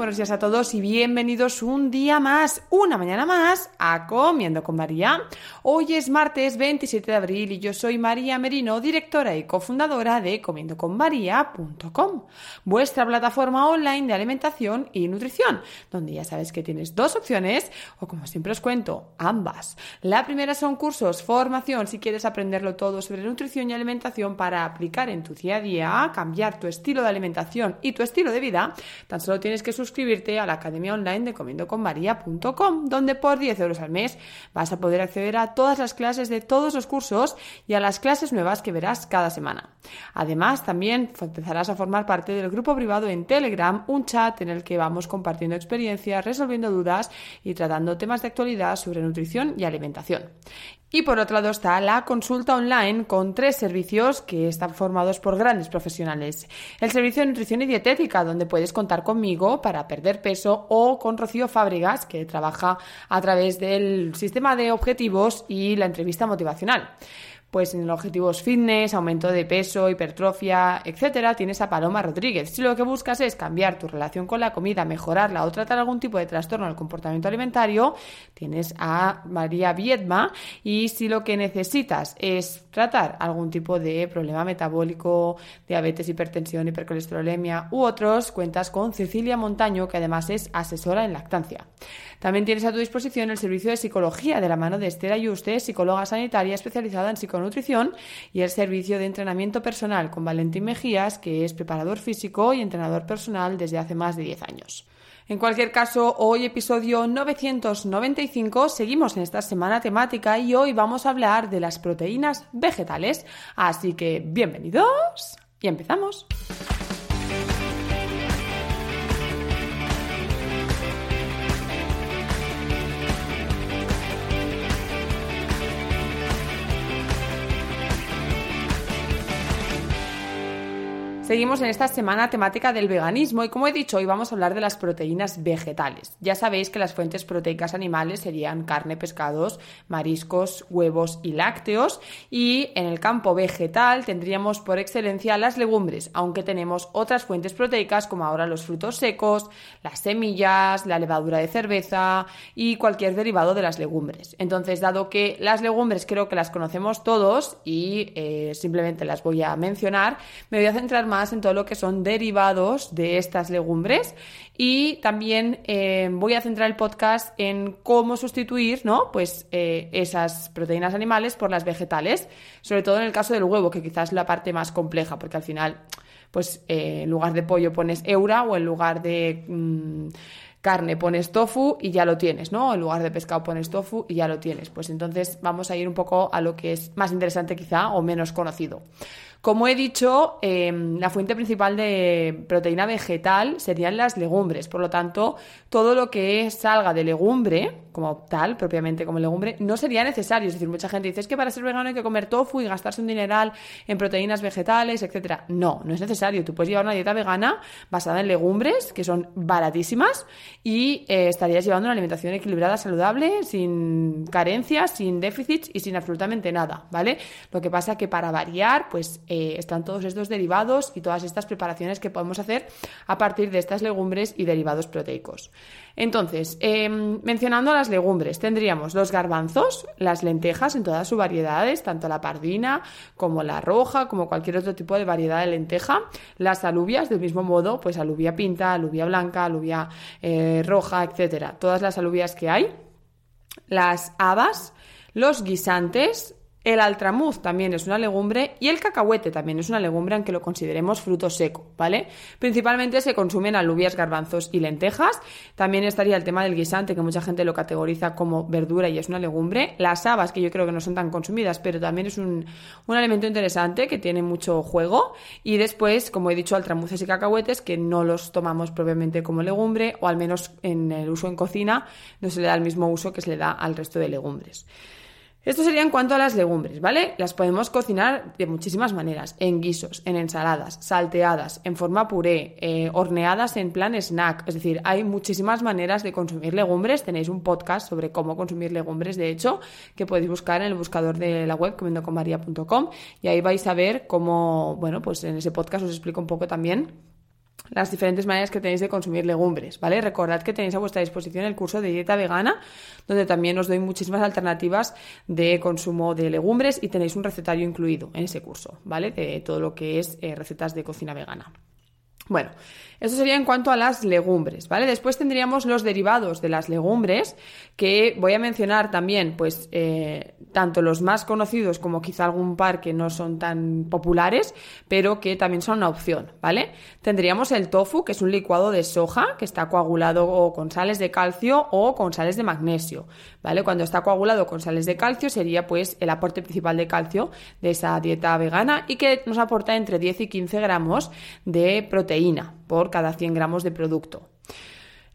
buenos días a todos y bienvenidos un día más, una mañana más, a Comiendo con María. Hoy es martes 27 de abril y yo soy María Merino, directora y cofundadora de comiendoconmaría.com, vuestra plataforma online de alimentación y nutrición, donde ya sabes que tienes dos opciones, o como siempre os cuento, ambas. La primera son cursos, formación, si quieres aprenderlo todo sobre nutrición y alimentación para aplicar en tu día a día, cambiar tu estilo de alimentación y tu estilo de vida, tan solo tienes que suscribirte a la academia online de comiendoconmaría.com, donde por 10 euros al mes vas a poder acceder a todas las clases de todos los cursos y a las clases nuevas que verás cada semana. Además, también empezarás a formar parte del grupo privado en Telegram, un chat en el que vamos compartiendo experiencias, resolviendo dudas y tratando temas de actualidad sobre nutrición y alimentación. Y por otro lado está la consulta online con tres servicios que están formados por grandes profesionales. El servicio de nutrición y dietética, donde puedes contar conmigo para perder peso, o con Rocío Fábregas, que trabaja a través del sistema de objetivos y la entrevista motivacional pues en objetivos fitness, aumento de peso, hipertrofia, etcétera, tienes a Paloma Rodríguez. Si lo que buscas es cambiar tu relación con la comida, mejorarla o tratar algún tipo de trastorno del comportamiento alimentario, tienes a María Viedma. Y si lo que necesitas es tratar algún tipo de problema metabólico, diabetes, hipertensión, hipercolesterolemia u otros, cuentas con Cecilia Montaño, que además es asesora en lactancia. También tienes a tu disposición el servicio de psicología de la mano de Esther Ayuste, psicóloga sanitaria especializada en psiconutrición, y el servicio de entrenamiento personal con Valentín Mejías, que es preparador físico y entrenador personal desde hace más de 10 años. En cualquier caso, hoy episodio 995, seguimos en esta semana temática y hoy vamos a hablar de las proteínas vegetales. Así que bienvenidos y empezamos. Seguimos en esta semana temática del veganismo y como he dicho, hoy vamos a hablar de las proteínas vegetales. Ya sabéis que las fuentes proteicas animales serían carne, pescados, mariscos, huevos y lácteos y en el campo vegetal tendríamos por excelencia las legumbres, aunque tenemos otras fuentes proteicas como ahora los frutos secos, las semillas, la levadura de cerveza y cualquier derivado de las legumbres. Entonces, dado que las legumbres creo que las conocemos todos y eh, simplemente las voy a mencionar, me voy a centrar más en todo lo que son derivados de estas legumbres y también eh, voy a centrar el podcast en cómo sustituir ¿no? pues, eh, esas proteínas animales por las vegetales, sobre todo en el caso del huevo, que quizás es la parte más compleja, porque al final, pues eh, en lugar de pollo pones eura o en lugar de... Mm, carne pones tofu y ya lo tienes, ¿no? En lugar de pescado pones tofu y ya lo tienes. Pues entonces vamos a ir un poco a lo que es más interesante quizá o menos conocido. Como he dicho, em, la fuente principal de proteína vegetal serían las legumbres. Por lo tanto, todo lo que salga de legumbre, como tal, propiamente como legumbre, no sería necesario. Es decir, mucha gente dice, es que para ser vegano hay que comer tofu y gastarse un dineral en proteínas vegetales, etcétera. No, no es necesario. Tú puedes llevar una dieta vegana basada en legumbres, que son baratísimas, y eh, estarías llevando una alimentación equilibrada, saludable, sin carencias, sin déficits y sin absolutamente nada, ¿vale? Lo que pasa que para variar, pues eh, están todos estos derivados y todas estas preparaciones que podemos hacer a partir de estas legumbres y derivados proteicos. Entonces, em, mencionando las legumbres, tendríamos los garbanzos, las lentejas en todas sus variedades, tanto la pardina como la roja, como cualquier otro tipo de variedad de lenteja, las alubias, del mismo modo, pues alubia pinta, alubia blanca, alubia eh, roja, etcétera, todas las alubias que hay. Las habas, los guisantes, el altramuz también es una legumbre y el cacahuete también es una legumbre, aunque lo consideremos fruto seco, ¿vale? Principalmente se consumen alubias, garbanzos y lentejas. También estaría el tema del guisante, que mucha gente lo categoriza como verdura y es una legumbre. Las habas, que yo creo que no son tan consumidas, pero también es un, un alimento interesante que tiene mucho juego. Y después, como he dicho, altramuces y cacahuetes, que no los tomamos propiamente como legumbre, o al menos en el uso en cocina no se le da el mismo uso que se le da al resto de legumbres. Esto sería en cuanto a las legumbres, ¿vale? Las podemos cocinar de muchísimas maneras, en guisos, en ensaladas, salteadas, en forma puré, eh, horneadas en plan snack, es decir, hay muchísimas maneras de consumir legumbres, tenéis un podcast sobre cómo consumir legumbres, de hecho, que podéis buscar en el buscador de la web comiendoconmaria.com y ahí vais a ver cómo, bueno, pues en ese podcast os explico un poco también las diferentes maneras que tenéis de consumir legumbres, ¿vale? Recordad que tenéis a vuestra disposición el curso de dieta vegana, donde también os doy muchísimas alternativas de consumo de legumbres y tenéis un recetario incluido en ese curso, ¿vale? De todo lo que es eh, recetas de cocina vegana. Bueno, eso sería en cuanto a las legumbres, ¿vale? Después tendríamos los derivados de las legumbres, que voy a mencionar también, pues, eh, tanto los más conocidos como quizá algún par que no son tan populares, pero que también son una opción, ¿vale? Tendríamos el tofu, que es un licuado de soja, que está coagulado o con sales de calcio o con sales de magnesio, ¿vale? Cuando está coagulado con sales de calcio sería, pues, el aporte principal de calcio de esa dieta vegana y que nos aporta entre 10 y 15 gramos de proteína por cada 100 gramos de producto.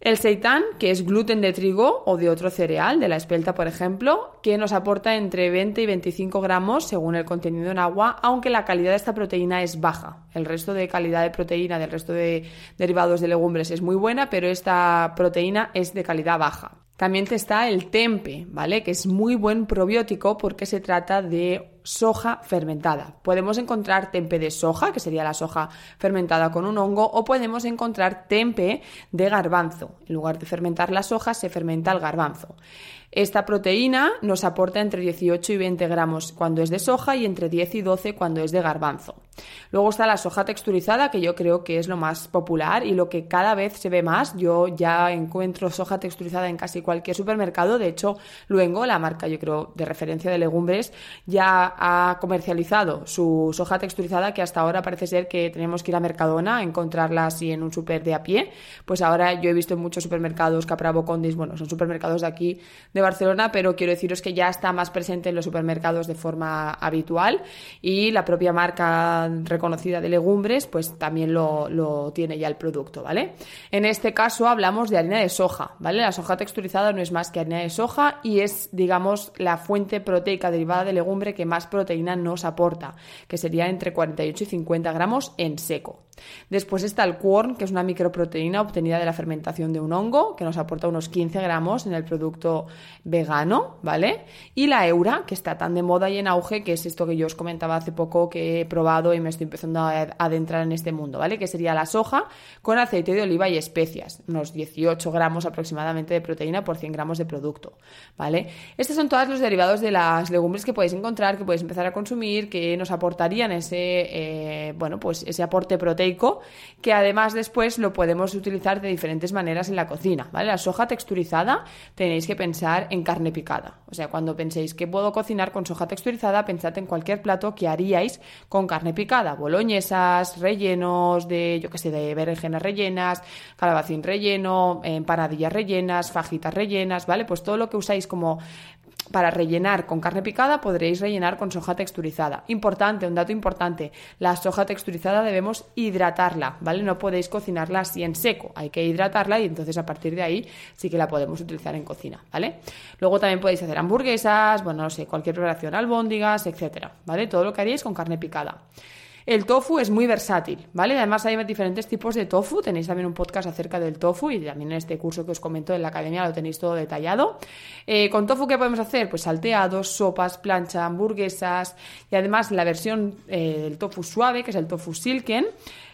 El seitán, que es gluten de trigo o de otro cereal, de la espelta por ejemplo, que nos aporta entre 20 y 25 gramos según el contenido en agua, aunque la calidad de esta proteína es baja. El resto de calidad de proteína del resto de derivados de legumbres es muy buena, pero esta proteína es de calidad baja. También está el tempe, ¿vale? Que es muy buen probiótico porque se trata de soja fermentada. Podemos encontrar tempe de soja, que sería la soja fermentada con un hongo, o podemos encontrar tempe de garbanzo. En lugar de fermentar la soja, se fermenta el garbanzo. Esta proteína nos aporta entre 18 y 20 gramos cuando es de soja y entre 10 y 12 cuando es de garbanzo. Luego está la soja texturizada, que yo creo que es lo más popular y lo que cada vez se ve más. Yo ya encuentro soja texturizada en casi cualquier supermercado. De hecho, Luengo, la marca yo creo de referencia de legumbres, ya ha comercializado su soja texturizada que hasta ahora parece ser que tenemos que ir a Mercadona a encontrarla así en un super de a pie. Pues ahora yo he visto en muchos supermercados, Capravo, Condis, bueno, son supermercados de aquí de Barcelona, pero quiero deciros que ya está más presente en los supermercados de forma habitual y la propia marca reconocida de legumbres pues también lo, tiene ya el producto, ¿vale? En este caso hablamos de harina de soja, ¿vale? La soja texturizada no es más que harina de soja y es, digamos, la fuente proteica derivada de legumbre que más proteína nos aporta, que sería entre 48 y 50 gramos en seco. Después está el corn, que es una microproteína obtenida de la fermentación de un hongo, que nos aporta unos 15 gramos en el producto vegano, ¿vale? Y la eura, que está tan de moda y en auge, que es esto que yo os comentaba hace poco, que he probado y me estoy empezando a adentrar en este mundo, ¿vale? Que sería la soja con aceite de oliva y especias, unos 18 gramos aproximadamente de proteína por 100 gramos de producto, ¿vale? Estos son todos los derivados de las legumbres que podéis encontrar, que podéis empezar a consumir, que nos aportarían ese, eh, bueno, pues ese aporte proteico que además después lo podemos utilizar de diferentes maneras en la cocina, ¿vale? La soja texturizada tenéis que pensar en carne picada. O sea, cuando penséis que puedo cocinar con soja texturizada, pensad en cualquier plato que haríais con carne picada. Boloñesas, rellenos de, yo qué sé, de berenjenas rellenas, calabacín relleno, empanadillas rellenas, fajitas rellenas, ¿vale? Pues todo lo que usáis como para rellenar con carne picada podréis rellenar con soja texturizada. Importante, un dato importante, la soja texturizada debemos hidratarla, ¿vale? No podéis cocinarla así en seco, hay que hidratarla y entonces a partir de ahí sí que la podemos utilizar en cocina, ¿vale? Luego también podéis hacer hamburguesas, bueno, no sé, cualquier preparación, albóndigas, etcétera, ¿vale? Todo lo que haríais con carne picada. El tofu es muy versátil, ¿vale? Además hay diferentes tipos de tofu, tenéis también un podcast acerca del tofu y también en este curso que os comento en la academia lo tenéis todo detallado. Eh, con tofu, ¿qué podemos hacer? Pues salteados, sopas, plancha, hamburguesas y además la versión eh, del tofu suave, que es el tofu silken,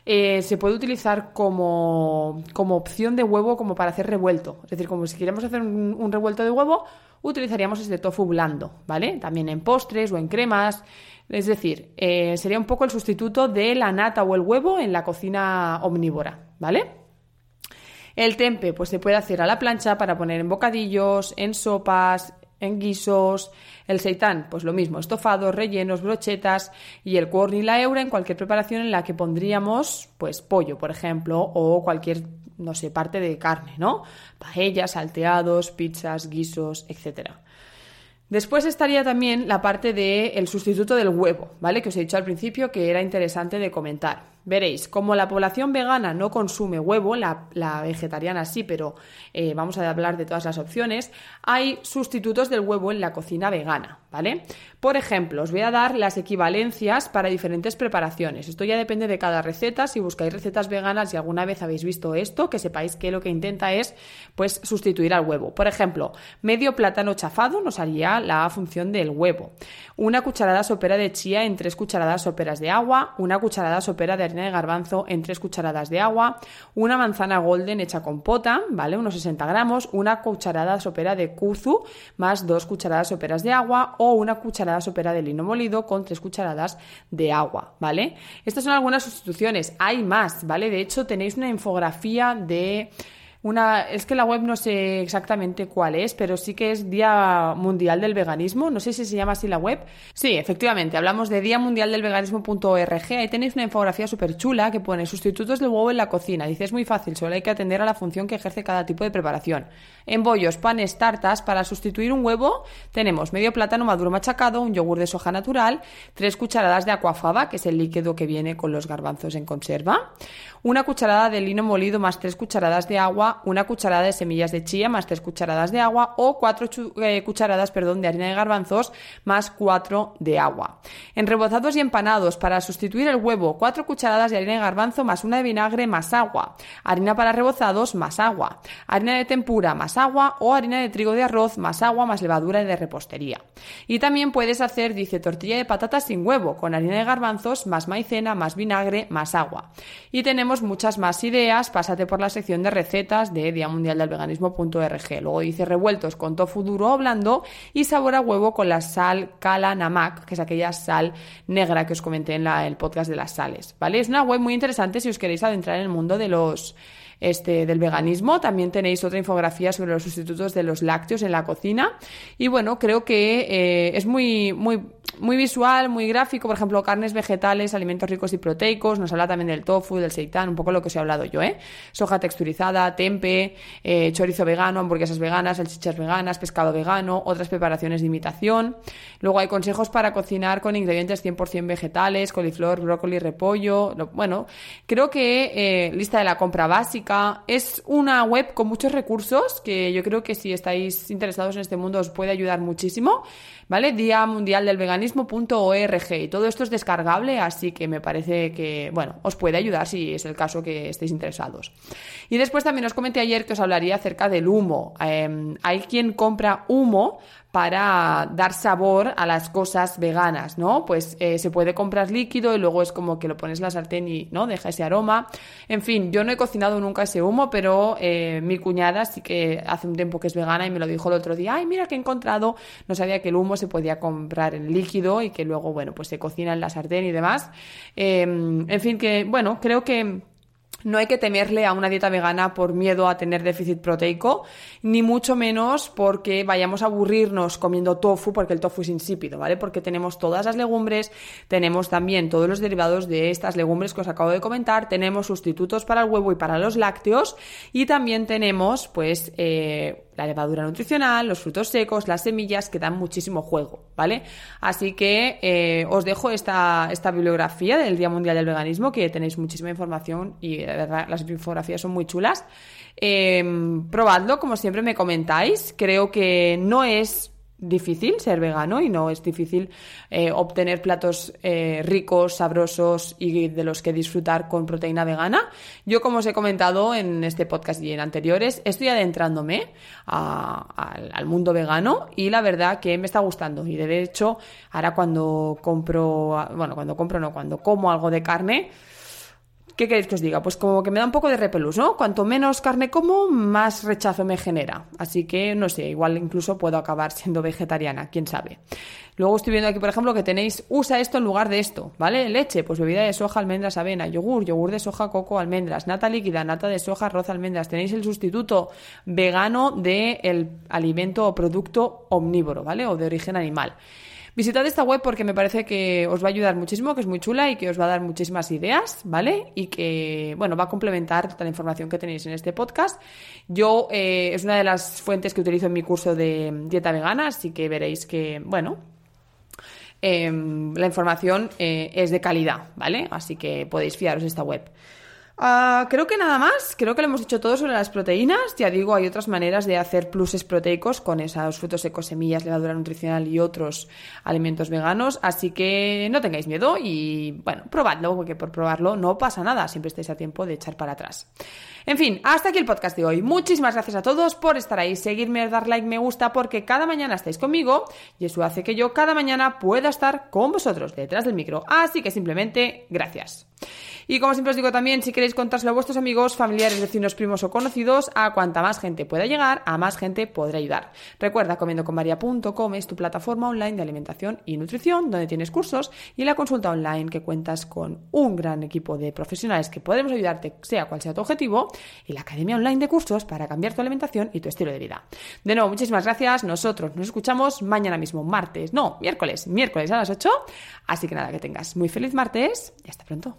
eh, se puede utilizar como, opción de huevo como para hacer revuelto. Es decir, como si queremos hacer un revuelto de huevo, utilizaríamos este tofu blando, ¿vale? También en postres o en cremas. Es decir, eh, sería un poco el sustituto de la nata o el huevo en la cocina omnívora, ¿vale? El tempe, pues se puede hacer a la plancha para poner en bocadillos, en sopas, en guisos. El seitán, pues lo mismo, estofados, rellenos, brochetas. Y el corn y la eura en cualquier preparación en la que pondríamos, pues pollo, por ejemplo, o cualquier, no sé, parte de carne, ¿no? Paellas, salteados, pizzas, guisos, etcétera. Después estaría también la parte del sustituto del huevo, ¿vale? Que os he dicho al principio que era interesante de comentar. Veréis, como la población vegana no consume huevo, la, vegetariana sí, pero eh, vamos a hablar de todas las opciones, hay sustitutos del huevo en la cocina vegana, ¿vale? Por ejemplo, os voy a dar las equivalencias para diferentes preparaciones. Esto ya depende de cada receta. Si buscáis recetas veganas y alguna vez habéis visto esto, que sepáis que lo que intenta es pues sustituir al huevo. Por ejemplo, medio plátano chafado nos haría la función del huevo. Una cucharada sopera de chía en tres cucharadas soperas de agua, una cucharada sopera de de garbanzo en tres cucharadas de agua, una manzana golden hecha con pota, ¿vale? Unos 60 gramos, una cucharada sopera de kuzu más dos cucharadas soperas de agua o una cucharada sopera de lino molido con tres cucharadas de agua, ¿vale? Estas son algunas sustituciones, hay más, ¿vale? De hecho, tenéis una infografía de una, es que la web no sé exactamente cuál es, pero sí que es Día Mundial del Veganismo. No sé si se llama así la web. Sí, efectivamente, hablamos de Día Mundial del Veganismo.org. Ahí tenéis una infografía súper chula que pone sustitutos del huevo en la cocina. Dice, es muy fácil, solo hay que atender a la función que ejerce cada tipo de preparación. En bollos, panes, tartas, para sustituir un huevo tenemos medio plátano maduro machacado, un yogur de soja natural, tres cucharadas de aquafaba, que es el líquido que viene con los garbanzos en conserva, una cucharada de lino molido más tres cucharadas de agua, una cucharada de semillas de chía más tres cucharadas de agua o cuatro eh, cucharadas perdón, de harina de garbanzos más cuatro de agua. En rebozados y empanados, para sustituir el huevo, cuatro cucharadas de harina de garbanzo más una de vinagre más agua, harina para rebozados más agua, harina de tempura más agua o harina de trigo de arroz más agua más levadura de repostería. Y también puedes hacer, dice, tortilla de patatas sin huevo, con harina de garbanzos más maicena más vinagre más agua. Y tenemos muchas más ideas, pásate por la sección de recetas de Día Mundial del Veganismo.org. Luego dice revueltos con tofu duro o blando y sabor a huevo con la sal Kala Namak, que es aquella sal negra que os comenté en el podcast de las sales. ¿Vale? Es una web muy interesante si os queréis adentrar en el mundo de los este, del veganismo. También tenéis otra infografía sobre los sustitutos de los lácteos en la cocina. Y bueno, creo que eh, es muy, muy muy visual, muy gráfico, por ejemplo, carnes vegetales, alimentos ricos y proteicos, nos habla también del tofu, del seitan, un poco lo que os he hablado yo, ¿eh? Soja texturizada, tempe, eh, chorizo vegano, hamburguesas veganas, salchichas veganas, pescado vegano, otras preparaciones de imitación. Luego hay consejos para cocinar con ingredientes 100% vegetales, coliflor, brócoli, repollo. bueno, creo que eh, lista de la compra básica es una web con muchos recursos que yo creo que si estáis interesados en este mundo os puede ayudar muchísimo. ¿vale? Día Mundial del Veganismo.org. Y todo esto es descargable, así que me parece que, bueno, os puede ayudar si es el caso que estéis interesados. Y después también os comenté ayer que os hablaría acerca del humo. Em, hay quien compra humo para dar sabor a las cosas veganas, ¿no? Pues eh, se puede comprar líquido y luego es como que lo pones en la sartén y, ¿no? Deja ese aroma. En fin, yo no he cocinado nunca ese humo, pero eh, mi cuñada sí que hace un tiempo que es vegana y me lo dijo el otro día, ay, mira que he encontrado, no sabía que el humo se podía comprar en líquido y que luego, bueno, pues se cocina en la sartén y demás. Em, en fin, que, bueno, creo que no hay que temerle a una dieta vegana por miedo a tener déficit proteico, ni mucho menos porque vayamos a aburrirnos comiendo tofu, porque el tofu es insípido, ¿vale? Porque tenemos todas las legumbres, tenemos también todos los derivados de estas legumbres que os acabo de comentar, tenemos sustitutos para el huevo y para los lácteos, y también tenemos, pues, eh, la levadura nutricional, los frutos secos, las semillas que dan muchísimo juego, ¿vale? Así que eh, os dejo esta, esta bibliografía del Día Mundial del Veganismo, que tenéis muchísima información y de verdad las infografías son muy chulas. Em, probadlo, como siempre me comentáis. Creo que no es difícil ser vegano y no es difícil eh, obtener platos eh, ricos, sabrosos y de los que disfrutar con proteína vegana. Yo, como os he comentado en este podcast y en anteriores, estoy adentrándome al mundo vegano y la verdad que me está gustando. Y de hecho, ahora cuando compro, bueno, cuando compro no, cuando como algo de carne, ¿Qué queréis que os diga? Pues como que me da un poco de repelús, ¿no? Cuanto menos carne como, más rechazo me genera. Así que, no sé, igual incluso puedo acabar siendo vegetariana, quién sabe. Luego estoy viendo aquí, por ejemplo, que tenéis, usa esto en lugar de esto, ¿vale? Leche, pues bebida de soja, almendras, avena, yogur, yogur de soja, coco, almendras, nata líquida, nata de soja, arroz, almendras. Tenéis el sustituto vegano del alimento o producto omnívoro, ¿vale? O de origen animal. Visitad esta web porque me parece que os va a ayudar muchísimo, que es muy chula y que os va a dar muchísimas ideas, ¿vale? Y que, bueno, va a complementar toda la información que tenéis en este podcast. Yo, eh, es una de las fuentes que utilizo en mi curso de dieta vegana, así que veréis que, bueno, em, la información eh, es de calidad, ¿vale? Así que podéis fiaros de esta web. Ah, creo que nada más, creo que lo hemos dicho todo sobre las proteínas. Ya digo, hay otras maneras de hacer pluses proteicos con esos frutos secos, semillas, levadura nutricional y otros alimentos veganos. Así que no tengáis miedo y, bueno, probadlo, porque por probarlo no pasa nada. Siempre estáis a tiempo de echar para atrás. En fin, hasta aquí el podcast de hoy. Muchísimas gracias a todos por estar ahí, seguirme, dar like, me gusta, porque cada mañana estáis conmigo y eso hace que yo cada mañana pueda estar con vosotros detrás del micro. Así que simplemente, gracias. Y como siempre os digo también, si queréis contárselo a vuestros amigos, familiares, vecinos, primos o conocidos, a cuanta más gente pueda llegar, a más gente podrá ayudar. Recuerda, comiendoconmaria.com es tu plataforma online de alimentación y nutrición, donde tienes cursos y la consulta online que cuentas con un gran equipo de profesionales que podremos ayudarte, sea cual sea tu objetivo, y la academia online de cursos para cambiar tu alimentación y tu estilo de vida. De nuevo, muchísimas gracias. Nosotros nos escuchamos mañana mismo, martes, no, miércoles, miércoles a las 8. Así que nada, que tengas muy feliz martes y hasta pronto.